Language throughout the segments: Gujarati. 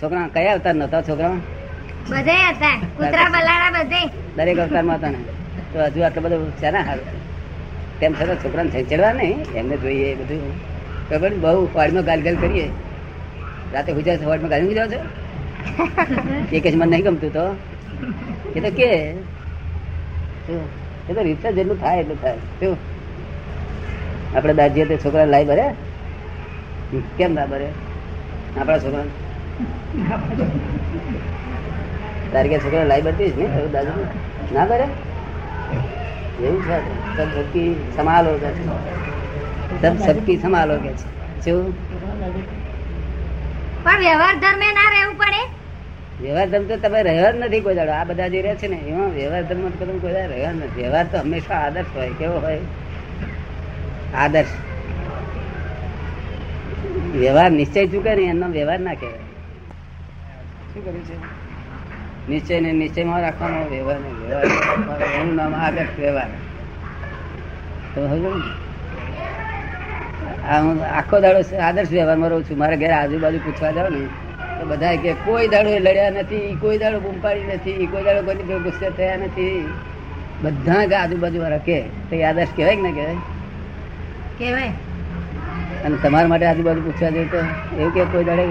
છોકરા કયા અવતાર નતા છોકરા બધે હતા. કૂતરા બલાડા બધે. દરેક અવતારમાં હતા ને. તો હજુ આટલો બધું છે ને હારું તેમ છતાં છોકરાને છેંચડવા નહીં. એમને જોઈએ બધું. ખબર બહુ વાડમાં ગાલ ગાલ કરીએ. રાતે ગુજરાત વાડમાં ગાલી જાવ છો? એક જ મને નહીં ગમતું તો. એ તો કે. એ તો રીતે જેટલું થાય એટલું થાય. શું આપણે દાદીએ તે છોકરા લાઈ ભરે કેમ ના ભરે આપણા છોકરા તારી કે છોકરા લાઈ ભરતી જ ને દાદુ ના? કરે? એવું છે સબ સબકી સંભાલો કે છે. સબ સબકી સંભાલો કે છે. શું? પણ વ્યવહાર ધર્મે ના રહેવું પડે. વ્યવહાર ધર્મ તો તમે રહ્યો જ નથી કોઈ દાડો. આ બધા જે રહે છે ને એમાં વ્યવહાર ધર્મ તો તમે કોઈ દાડો રહ્યો નથી. વ્યવહાર તો હંમેશા આદર્શ હોય. કેવો હોય? આદર્શ. વ્યવહાર નિશ્ચય ચૂકે ને એનો વ્યવહાર ના કહેવાય. શું કર્યું છે? નિશ્ચય ને નિશ્ચયમાં રાખવાનો વ્યવહાર ને વ્યવહાર એનું નામ આદર્શ વ્યવહાર. તો? આ હું આખો દાડો આદર્શ વ્યવહારમાં રહું છું. મારા ઘરે આજુબાજુ પૂછવા જાવ ને તો બધા કે કોઈ દાડો એ લડ્યા નથી કોઈ દાડો ગુંપાડી પાડી નથી કોઈ દાડો કોઈ ગુસ્સે થયા નથી. બધા જ આજુબાજુ વાળા કે તો આદર્શ કહેવાય કે ના કહેવાય? કેવાય અને તમારા માટે આજુબાજુ પૂછવા જઈએ તો એવું કે કોઈ દાડે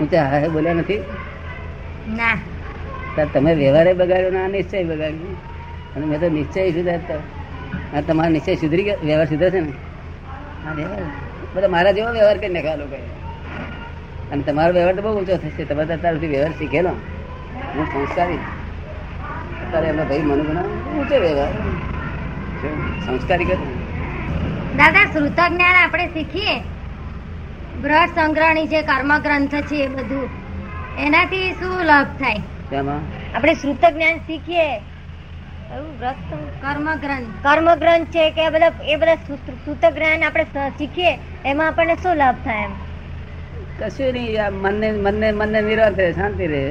ઊંચા હા બોલ્યા નથી? ના. તમે વ્યવહારે બગાડ્યો ના નિશ્ચય બગાડ્યો. અને મેં તો નિશ્ચય સુધારતા આ તમારો નિશ્ચય સુધરી ગયો? વ્યવહાર સુધરે છે ને? હા વ્યવહાર. બધા મારા જેવો વ્યવહાર કરી નાખ્યા લોકોએ અને તમારો વ્યવહાર તો બહુ ઊંચો થશે. તમે તો અત્યાર સુધી વ્યવહાર શીખેલો. હું સંસ્કારી. અત્યારે એમનો ભાઈ મનુ બનાવ ઊંચો વ્યવહાર? સંસ્કારી કર. દાદા શ્રુત જ્ઞાન આપણે શીખીએ? બૃહદ સંગ્રહણી છે કર્મ ગ્રંથ છે એ બધું. એનાથી શું લાભ થાય? તેમાં? આપણે શ્રુત જ્ઞાન શીખીએ. એવું કર્મ ગ્રંથ કર્મ ગ્રંથ છે કે બધા એ બધા શ્રુત જ્ઞાન આપણે શીખીએ એમાં આપણને શું લાભ થાય એમ? કશું નહીં મનને મનને મનને નિરાંત રહે શાંતિ રહે.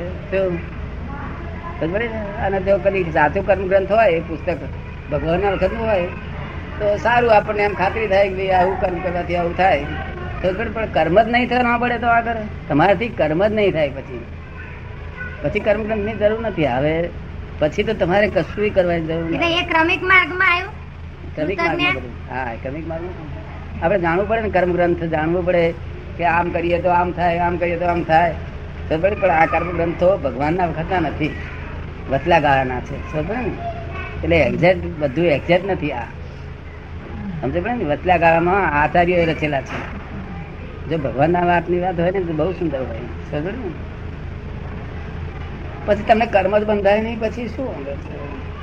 અને જો કદી સાચું કર્મ ગ્રંથ હોય એ પુસ્તક ભગવાનના વખતનું હોય તો સારું આપણને એમ ખાતરી થાય કે ભાઈ આવું કર્મ કરવાથી આવું થાય. પણ પણ કર્મ જ નહીં થયો ના પડે તો આગળ તમારાથી કર્મ જ નહીં થાય પછી. પછી કર્મ ગ્રંથની જરૂર નથી. હવે પછી તો તમારે કશું કરવાની જરૂર નથી. એ ક્રમિક માર્ગમાં આવ્યું? ક્રમિક માર્ગમાં હા ક્રમિક માર્ગમાં આપણે જાણવું પડે ને કર્મ ગ્રંથ જાણવું પડે કે આમ કરીએ તો આમ થાય આમ કરીએ તો આમ થાય. તો પણ આ કર્મ ગ્રંથો ભગવાનના વખતના નથી. વચલા ગાળાના છે. સમજ ને? એટલે એક્ઝેક્ટ બધું એક્ઝેક્ટ નથી આ. સમજે પડે ને? વચલા ગાળામાં આચાર્યો રચેલા છે. જો ભગવાનના વાતની વાત હોય ને તો બહુ સુંદર હોય. સમજો ને? પછી તમને કર્મ જ બંધાય નહીં પછી શું?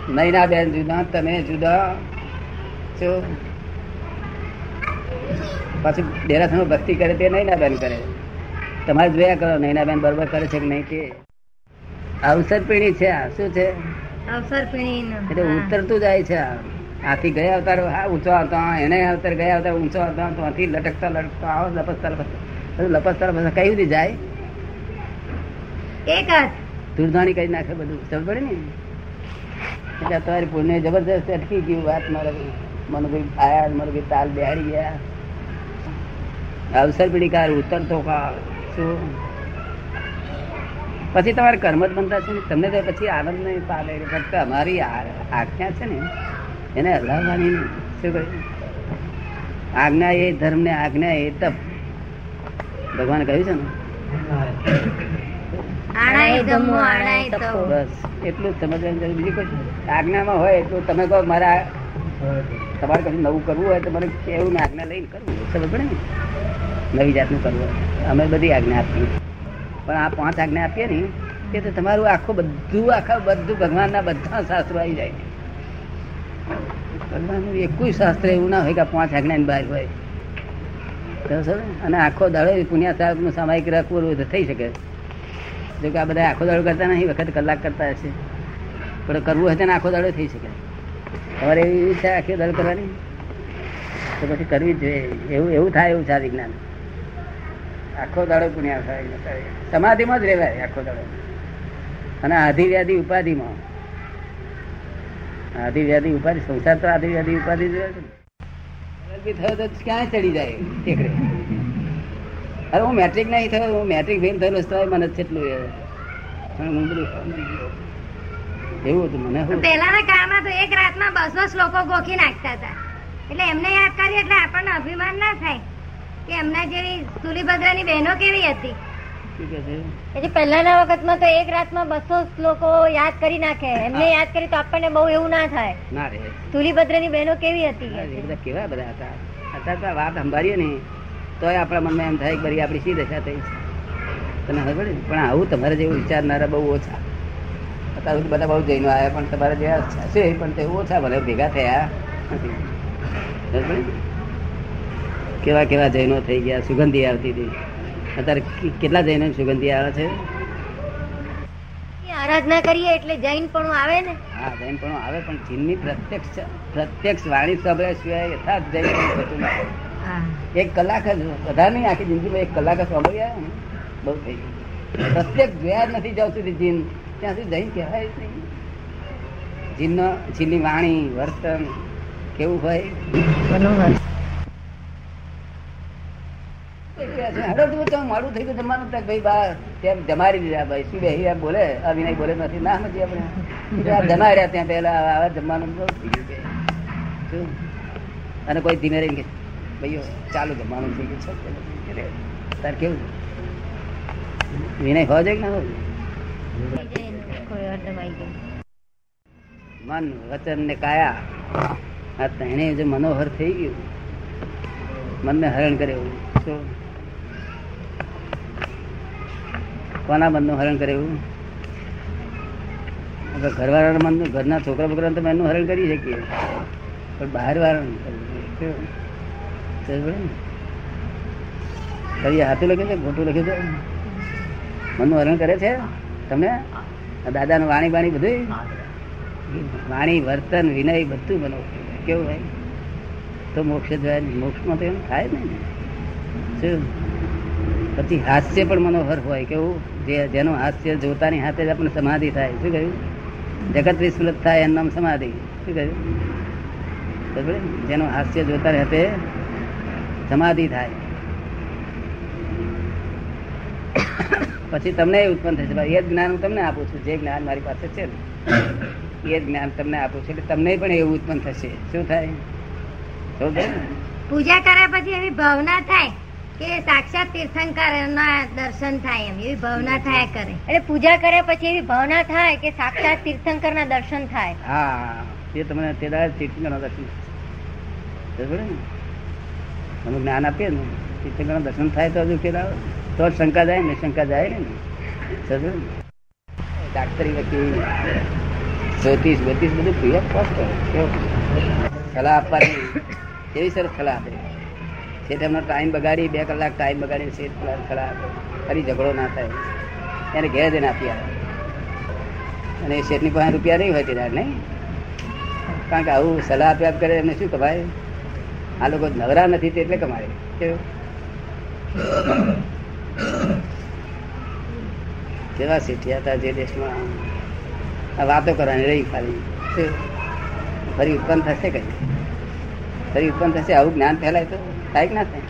નૈના બેન જુદા તમે જુદા. છો પાછું ડેરાસમાં ભક્તિ કરે તે નૈના બેન કરે. તમારે જોયા કરો નૈના બેન બરોબર કરે છે કે નહીં કે? અવસર પીણી છે આ. શું છે? અવસર પીણી એટલે ઉતરતું જાય છે આ. આથી ગયા અવતાર આ ઊંચો આવતો એને અવતાર ગયા અવતાર ઊંચો આવતો તો આથી લટકતા લટકતા આવો લપસતા લપસતા. લપસતા લપસતા. કઈ સુધી જાય? એક હાથ ધૂળધાણી કરી નાખે બધું. સમજ પડે ને? એટલે તમારી પુણ્ય જબરદસ્ત અટકી ગયું વાત મારે. મને કોઈ આયા મને કોઈ તાલ બેહાડી ગયા. અવસર પીડી કાર ઉતરતો કાર શું? પછી તમારે કર્મ જ બનતા છે ને? તમને તો પછી આનંદ નહીં પાડે ફક્ત અમારી આજ્ઞા છે ને એને હલાવવાની. શું કહ્યું આજ્ઞા એ ધર્મ ને આજ્ઞા એ તપ ભગવાન કહ્યું છે ને. બસ એટલું જ સમજવાનું જરૂર. બીજું કશું આજ્ઞામાં હોય એટલું તમે કહો મારા તમારે કશું નવું કરવું હોય તો મને કેવું ને આજ્ઞા લઈને કરવું સમજ પડે ને? નવી જાતનું કરવું હોય. અમે બધી આજ્ઞા આપીએ. પણ આ પાંચ આજ્ઞા આપીએ ને તે તો તમારું આખું બધું આખા બધું ભગવાનના બધા શાસ્ત્રો આવી જાય. ભગવાનનું એકુય શાસ્ત્ર એવું ના હોય કે પાંચ આજ્ઞાની બહાર હોય. અને આખો દાડો પુણ્યા સાહેબનું સામાયિક રાખવું તો થઈ શકે. જો કે આ બધા આખો દાડો કરતા નહીં, વખત કલાક કરતા હશે. પણ કરવું હોય તો આખો દાડો થઈ શકે. તમારે એવી ઈચ્છા આખો દાડો કરવાની? તો પછી કરવી જ જોઈએ. એવું એવું થાય એવું છે વિજ્ઞાન આખો દાડો પુણ્યા થાય. સમાધિમાં જ રહેવાય આખો દાડો. અને આધિ વ્યાધિ ઉપાધિમાં. આધિ વ્યાધિ ઉપાધિ સંસાર તો આધિ વ્યાધિ ઉપાધિ જ છે થયો તો ક્યાંય ચડી જાય ટેકડે. અરે હું મેટ્રિક નહીં થયો હું મેટ્રિક ફેલ થયેલો તો મને છેટલું એવું હતું મને પહેલાના કાળમાં તો એક રાતમાં બસો શ્લોકો ગોખી નાખતા હતા. એટલે એમને યાદ કરીએ એટલે આપણને અભિમાન ના થાય કે એમના જેવી સુલીભદ્રાની બહેનો કેવી હતી. પહેલાના વખતમાં તો એક રાતમાં બસો શ્લોકો યાદ કરી નાખે. એમને યાદ કરી તો આપણને બહુ એવું ના થાય. ના રે. સુલીભદ્રની બહેનો કેવી હતી? બધા કેવા બધા હતા? અત્યારે તો વાત સંભાળીએ ને તોય આપણા મનમાં એમ થાય કે ભરી આપણી શી દશા થઈ? તને ખબર પણ આવું તમારે જેવું વિચારનારા બહુ ઓછા. અત્યારે સુધી બધા બહુ જૈનો આવ્યા પણ તમારે જે છે પણ તે ઓછા ભલે ભેગા થયા. કેવા કેવા જૈનો થઈ ગયા સુગંધી આવતી હતી. અત્યારે કેટલા જૈનો સુગંધી આવે છે? આરાધના કરીએ એટલે જૈન પણ આવે ને. હા જૈન પણ આવે પણ ચીનની પ્રત્યક્ષ પ્રત્યક્ષ વાણી સાંભળ્યા સિવાય યથાર્થ જૈન થતું નથી. એક કલાક જ બધા નહીં આખી જિંદગીમાં એક કલાક જ સાંભળી આવ્યા ને? બહુ થઈ ગયું. પ્રત્યેક જોયા જ નથી જ્યાં સુધી જીન ત્યાં સુધી જૈન કહેવાય જ નહીં. જીનનો જીનની વાણી વર્તન કેવું હોય? હેડો તું મોડું થઈ ગયું જમવાનું તો ભાઈ બા તેમ જમારી દીધા ભાઈ? શું બેહી આ બોલે? આ બોલે નથી. ના સમજી આપણે. જમાઈ રહ્યા ત્યાં પહેલા, આવા જમવાનું? અને કોઈ ધીમે રહી ભાઈઓ, ચાલુ જમવાનું થઈ ગયું છે. તાર કેવું વિનય છે કે ના હોય મન, વચન ને કાયા. આ તેને જે મનોહર થઈ ગયું, મનને હરણ કરે એવું શું? કોના મનનું હરણ કરે એવું? ઘરવાળાના મનનું ઘરના છોકરા બોકરાને તો એનું હરણ કરી શકીએ. પણ બહાર વાળાનું કરી હાથું લખ્યું છે ખોટું લખ્યું છે? મનનું હરણ કરે છે તમને? દાદાનું વાણી બાણી બધું વાણી, વર્તન, વિનય બધું બનો કેવું ભાઈ? તો મોક્ષ મોક્ષમાં તો એમ થાય ને. શું? પછી હાસ્ય પણ મનોહર હોય કેવું જે જેનું હાસ્ય જોતાની હાથે જ આપણને સમાધિ થાય. શું કહ્યું? જગત વિસ્મૃત થાય એનું નામ સમાધિ. શું કહ્યું? જેનું હાસ્ય જોતાની હાથે સમાધિ થાય. પછી તમને એ ઉત્પન્ન થશે. એ જ જ્ઞાન હું તમને આપું છું. જે જ્ઞાન મારી પાસે છે એ જ્ઞાન તમને આપું છું. એટલે તમને પણ એવું ઉત્પન્ન થશે. શું થાય? પૂજા કર્યા પછી એવી ભાવના થાય કે સાક્ષાત તીર્થંકર ના દર્શન થાય એમ એવી ભાવના થાય કરે. એટલે પૂજા કર્યા પછી એવી ભાવના થાય કે સાક્ષાત તીર્થંકર ના દર્શન થાય. હા તે તમને તે તીર્થંકર ના દર્શન તમે જ્ઞાન આપીએ ને તીર્થંકરના દર્શન થાય તો હજુ કેદાર તો શંકા જાય ને શંકા જાય ને. ને? ડાક્ટરી વકીલ જ્યોતિષ જ્યોતિષ બધું પ્રિય સ્પષ્ટ સલાહ આપવાની. કેવી સરસ સલાહ આપે. છે તેમનો ટાઈમ બગાડી, બે કલાક ટાઈમ બગાડી છે સલાહ આપે ફરી ઝઘડો ના થાય. એને ઘેર જઈને આપી આવે અને શેઠની પાસે રૂપિયા નહીં હોય ત્યારે નહીં? કારણ કે આવું સલાહ આપ્યા કરે, એમને શું કમાય? આ લોકો નવરા નથી તે એટલે કમાય. કેવું? શેઠિયા હતા જે દેશમાં આ વાતો કરવાની રહી ખાલી? ફરી ઉત્પન્ન થશે કઈ ફરી ઉત્પન્ન થશે, આવું જ્ઞાન ફેલાય તો? થાય કે ના થાય?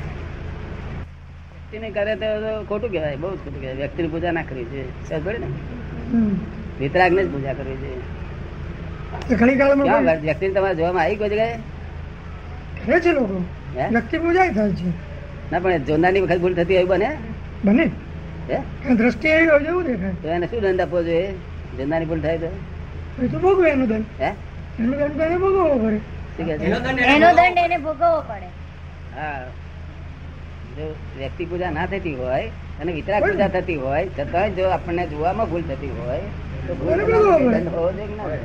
વ્યક્તિને કરે તો ખોટું કહેવાય બહુ ખોટું કહેવાય. વ્યક્તિની પૂજા ના કરવી જોઈએ. સમજ ને? વિતરાગને જ પૂજા કરવી જોઈએ. ઘણી કાળમાં ક્યાં તમારે જોવામાં આવી કોઈ જગ્યાએ? કરે છે લોકો. હે? વ્યક્તિ પૂજા થાય છે. ના પણ જોનારની વખત ભૂલ થતી હોય બને? બને. દ્રષ્ટિ એવી હોય જેવું દેખાય. તો એને શું દંડ આપવો જોઈએ? જોનારની ભૂલ થાય તો? એ તો ભોગવે એનું દંડ. હે? એનું દંડ તો એને ભોગવવો પડે? એનો દંડ એને ભોગવવો પડે. હા. જો વ્યક્તિ પૂજા ના થતી હોય અને વિતરાગ પૂજા થતી હોય છતાં જો આપણને જોવામાં ભૂલ થતી હોય તો ભૂલ હોવો જોઈએ?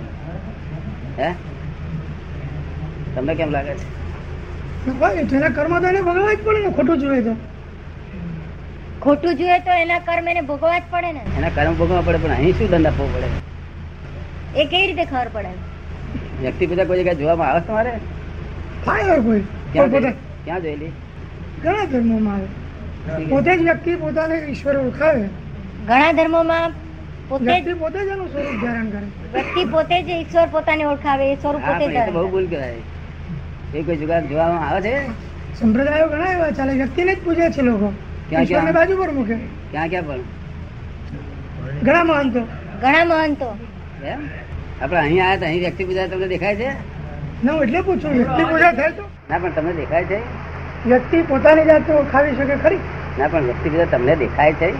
હે? તમને કેમ લાગે છે? જેના કર્મ તો એને ભોગવવા જ પડે ને ખોટું જોઈએ તો. ખોટું જોઈએ તો એના કર્મ એને ભોગવવા જ પડે ને. એના કર્મ ભોગવવા પડે પણ અહીં શું દંડ આપવો પડે? એ કેવી રીતે ખબર પડે? વ્યક્તિ પૂજા કોઈ જગ્યાએ જોવામાં આવે તમારે? થાય કોઈ ક્યાં જોયેલી? ઘણા ધર્મોમાં આવે. પોતે જ વ્યક્તિ પોતાને ઈશ્વર ઓળખાવે. ઘણા ધર્મોમાં પોતે જ પોતે જ એનું સ્વરૂપ ધારણ કરે. વ્યક્તિ પોતે જ ઈશ્વર પોતાને ઓળખાવે એ સ્વરૂપ પોતે પણ બહુ ભૂલ કહેવાય. એ કોઈ જુગાર જોવામાં આવે છે? સંપ્રદાયો ઘણા એવા ચાલે વ્યક્તિને જ પૂજે છે લોકો. ક્યાં ક્યાં? બાજુ પર મૂકે. ક્યાં ક્યાં પણ? ઘણા મહંતો. ઘણા મહંતો. એમ? આપણે અહીં આવ્યા તો અહીં વ્યક્તિ પૂજા તમને દેખાય છે? ના હું એટલે પૂછું વ્યક્તિ પૂજા થાય તો? ના પણ તમને દેખાય છે? વ્યક્તિ પોતાની જાતને ઓળખાવી શકે ખરી? ના પણ વ્યક્તિ પૂજા તમને દેખાય છે?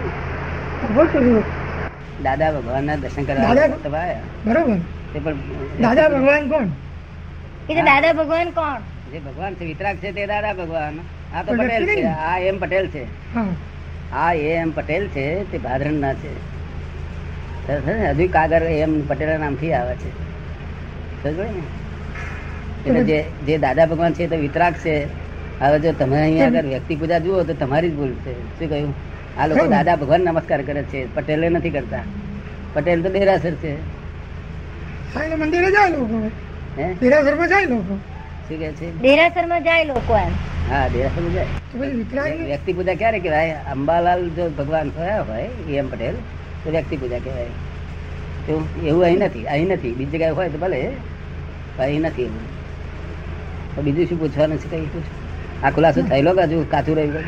દાદા ભગવાન દાદા દર્શન કરવા. બરોબર. તે પણ દાદા ભગવાન કોણ? એ તો દાદા ભગવાન કોણ? જે ભગવાન છે વિતરાગ છે તે દાદા ભગવાન. આ તો પટેલ છે આ એમ પટેલ છે. હા. આ એમ પટેલ છે તે ભાદરણ ના છે ને? હજુ કાગર એમ પટેલ નામથી આવે છે. સમજ ને? એટલે જે જે દાદા ભગવાન છે તો વિતરાગ છે. હવે જો તમે અહીંયા આગળ વ્યક્તિ પૂજા જુઓ તો તમારી જ ભૂલ છે. શું કહ્યું? આ લોકો દાદા ભગવાન નમસ્કાર કરે છે. પટેલે નથી કરતા. પટેલ તો દેરાસર છે. હા એટલે મંદિરે જાય લોકો. હે? દેરાસરમાં જાય લોકો. શું કે છે? દેરાસરમાં જાય લોકો એમ. હા દેરાસર જાય. તો પછી વિતરાગ વ્યક્તિ પૂજા ક્યારે કહેવાય? અંબાલાલ જો ભગવાન થયા હોય એમ પટેલ તો વ્યક્તિ પૂજા કહેવાય એવું અહીં નથી અહીં નથી. બીજી જગ્યાએ હોય તો ભલે અહીં નથી એવું. બીજું શું પૂછવાનું છે કઈ પૂછ આ ખુલાસો થયેલો કે હજુ કાચું રહી ગયું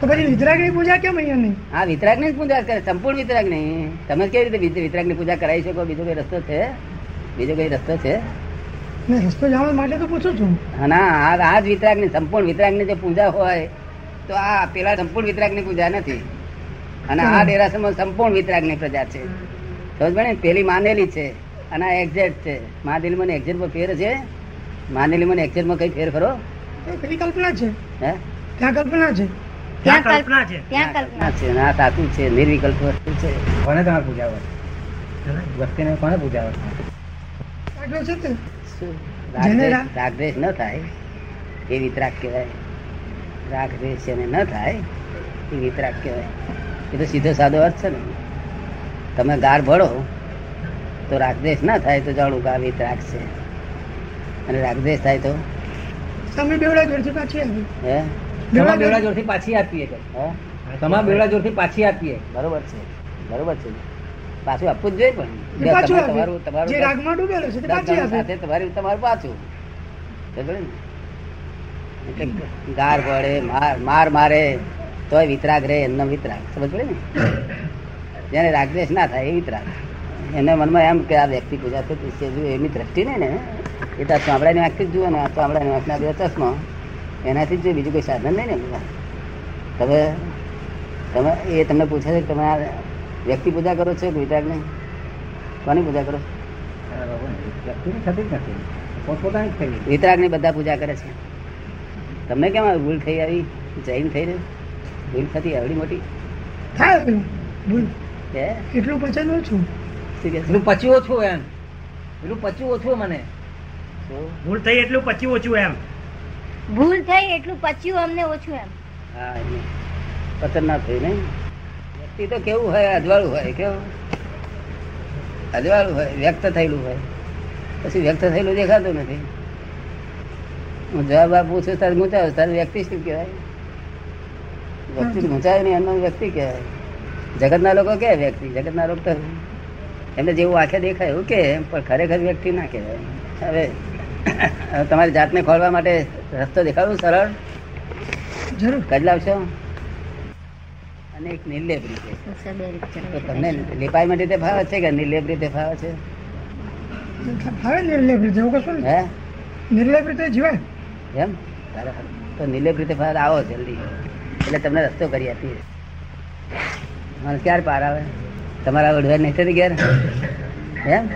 તો પછી વિતરાગની પૂજા કેમ અહીંયા નહીં? હા વિતરાગની પૂજા કરે સંપૂર્ણ વિતરાગ નહીં તમે કેવી રીતે વિતરાગની પૂજા કરાવી શકો? બીજો કઈ રસ્તો છે? બીજો કઈ રસ્તો છે? રસ્તો જાણવા માટે તો પૂછું છું. ના આ આ વિતરાગની સંપૂર્ણ વિતરાગની જે પૂજા હોય તો આ પેલા સંપૂર્ણ વિતરાગની પૂજા નથી. અને આ ડેરાસરમાં સંપૂર્ણ વિતરાગની પ્રજા છે. સમજ ને? પેલી માનેલી છે અને આ એક્ઝેક્ટ છે. મહાદેવ મને એક્ઝેક્ટ પર ફેર છે. માનેલી મને એક્ઝેક્ટમાં કઈ ફેર ખરો? પેલી કલ્પના છે. હે? ત્યાં કલ્પના છે. ત્યાં કલ્પના છે. ત્યાં કલ્પના છે ના સાચું છે નિર્વિકલ્પ વસ્તુ છે. કોને તમે પૂજા વ્યક્તિને કોને છે? જેને રાગદ્વેષ ન થાય? એ વિતરાગ કહેવાય. રાગદ્વેષ ને ન થાય એ વિતરાગ કહેવાય. એ તો સીધો સાદો અર્થ છે ને. તમે ગાર ભળો તો રાગદ્વેષ ના થાય તો જાણું કે આ વિતરાગ છે. અને રાગદ્વેષ થાય તો? તમે બેવડા જોરથી પાછી આપી હે? તમારા બેવડા જોરથી પાછી આપીએ કે હે? તમારા બેવડા જોરથી પાછી આપીએ. બરોબર છે. બરોબર છે. પાછું આપવું જ જોઈએ પણ. પાછું તમારું-. તમારું તમારું જે રાગમાં ડૂબેલો છે તે પાછી આપે સાથે તમારું તમારું પાછું. સમજણ ને? એટલે ગાર પડે માર માર મારે તોય વિતરાગ રહે એમનો વિતરાગ. સમજ પડે ને? જેને રાગદ્વેષ ના થાય એ વિતરાગ. એને મનમાં એમ કે આ વ્યક્તિ પૂજા થતી છે એમની દ્રષ્ટિ નહીં ને એ તો ચામડાની આંખથી જ જુએ ને આ ચામડાની આંખના બે ચશ્મા એનાથી જ બીજું કોઈ સાધન નહીં ને તમે તમે એ તમને પૂછે છે કે તમે આ વ્યક્તિ પૂજા કરો છો કે વિતરાગ નહીં કોની પૂજા કરો વિતરાગની બધા પૂજા કરે છે. તમને કેમ આવી ભૂલ થઈ આવી? જૈન થઈ રહી ભૂલ થતી આવડી મોટી? થાય ભૂલ. એટલું પચન છું. પચ્યું ઓછું એમ. એટલું પચ્યું ઓછું મને? ભૂલ થઈ એટલું પચ્યું ઓછું એમ. ભૂલ થઈ એટલું પચ્યું અમને ઓછું એમ. હા પતન ના થયું નહીં? વ્યક્તિ તો કેવું હોય અજવાળું હોય કેવું? અજવાળું હોય વ્યક્ત થયેલું હોય. પછી વ્યક્ત થયેલું દેખાતું નથી. હું જવાબ આપું છું તારે ગુંચાવું તારે વ્યક્તિ શું કહેવાય? વ્યક્તિ ગુંચાવે નહીં એમનો વ્યક્તિ કહેવાય. જગતના લોકો કે વ્યક્તિ? જગતના લોકો તો એમને જેવું આંખે દેખાય એવું કે પણ ખરેખર વ્યક્તિ ના કહેવાય. હવે હવે તમારી જાતને ખોલવા માટે રસ્તો દેખાડું સરળ. જરૂર. કદ લાવશો? અને એક નિર્લેપ રીતે. તો તમને લેપાઈ માટે ફાવે છે કે નિર્લેપ રીતે ફાવે છે? ભાવે નિર્લેપ રીતે એવું કશું હે? નિર્લેપ રીતે જીવાય. એમ? તો નિર્લેપ રીતે ફાવે આવો જલ્દી. એટલે તમને રસ્તો કરી આપીએ. મને ક્યારે પાર આવે? તમારા વડવા નહીં થતી ઘેર? એમ?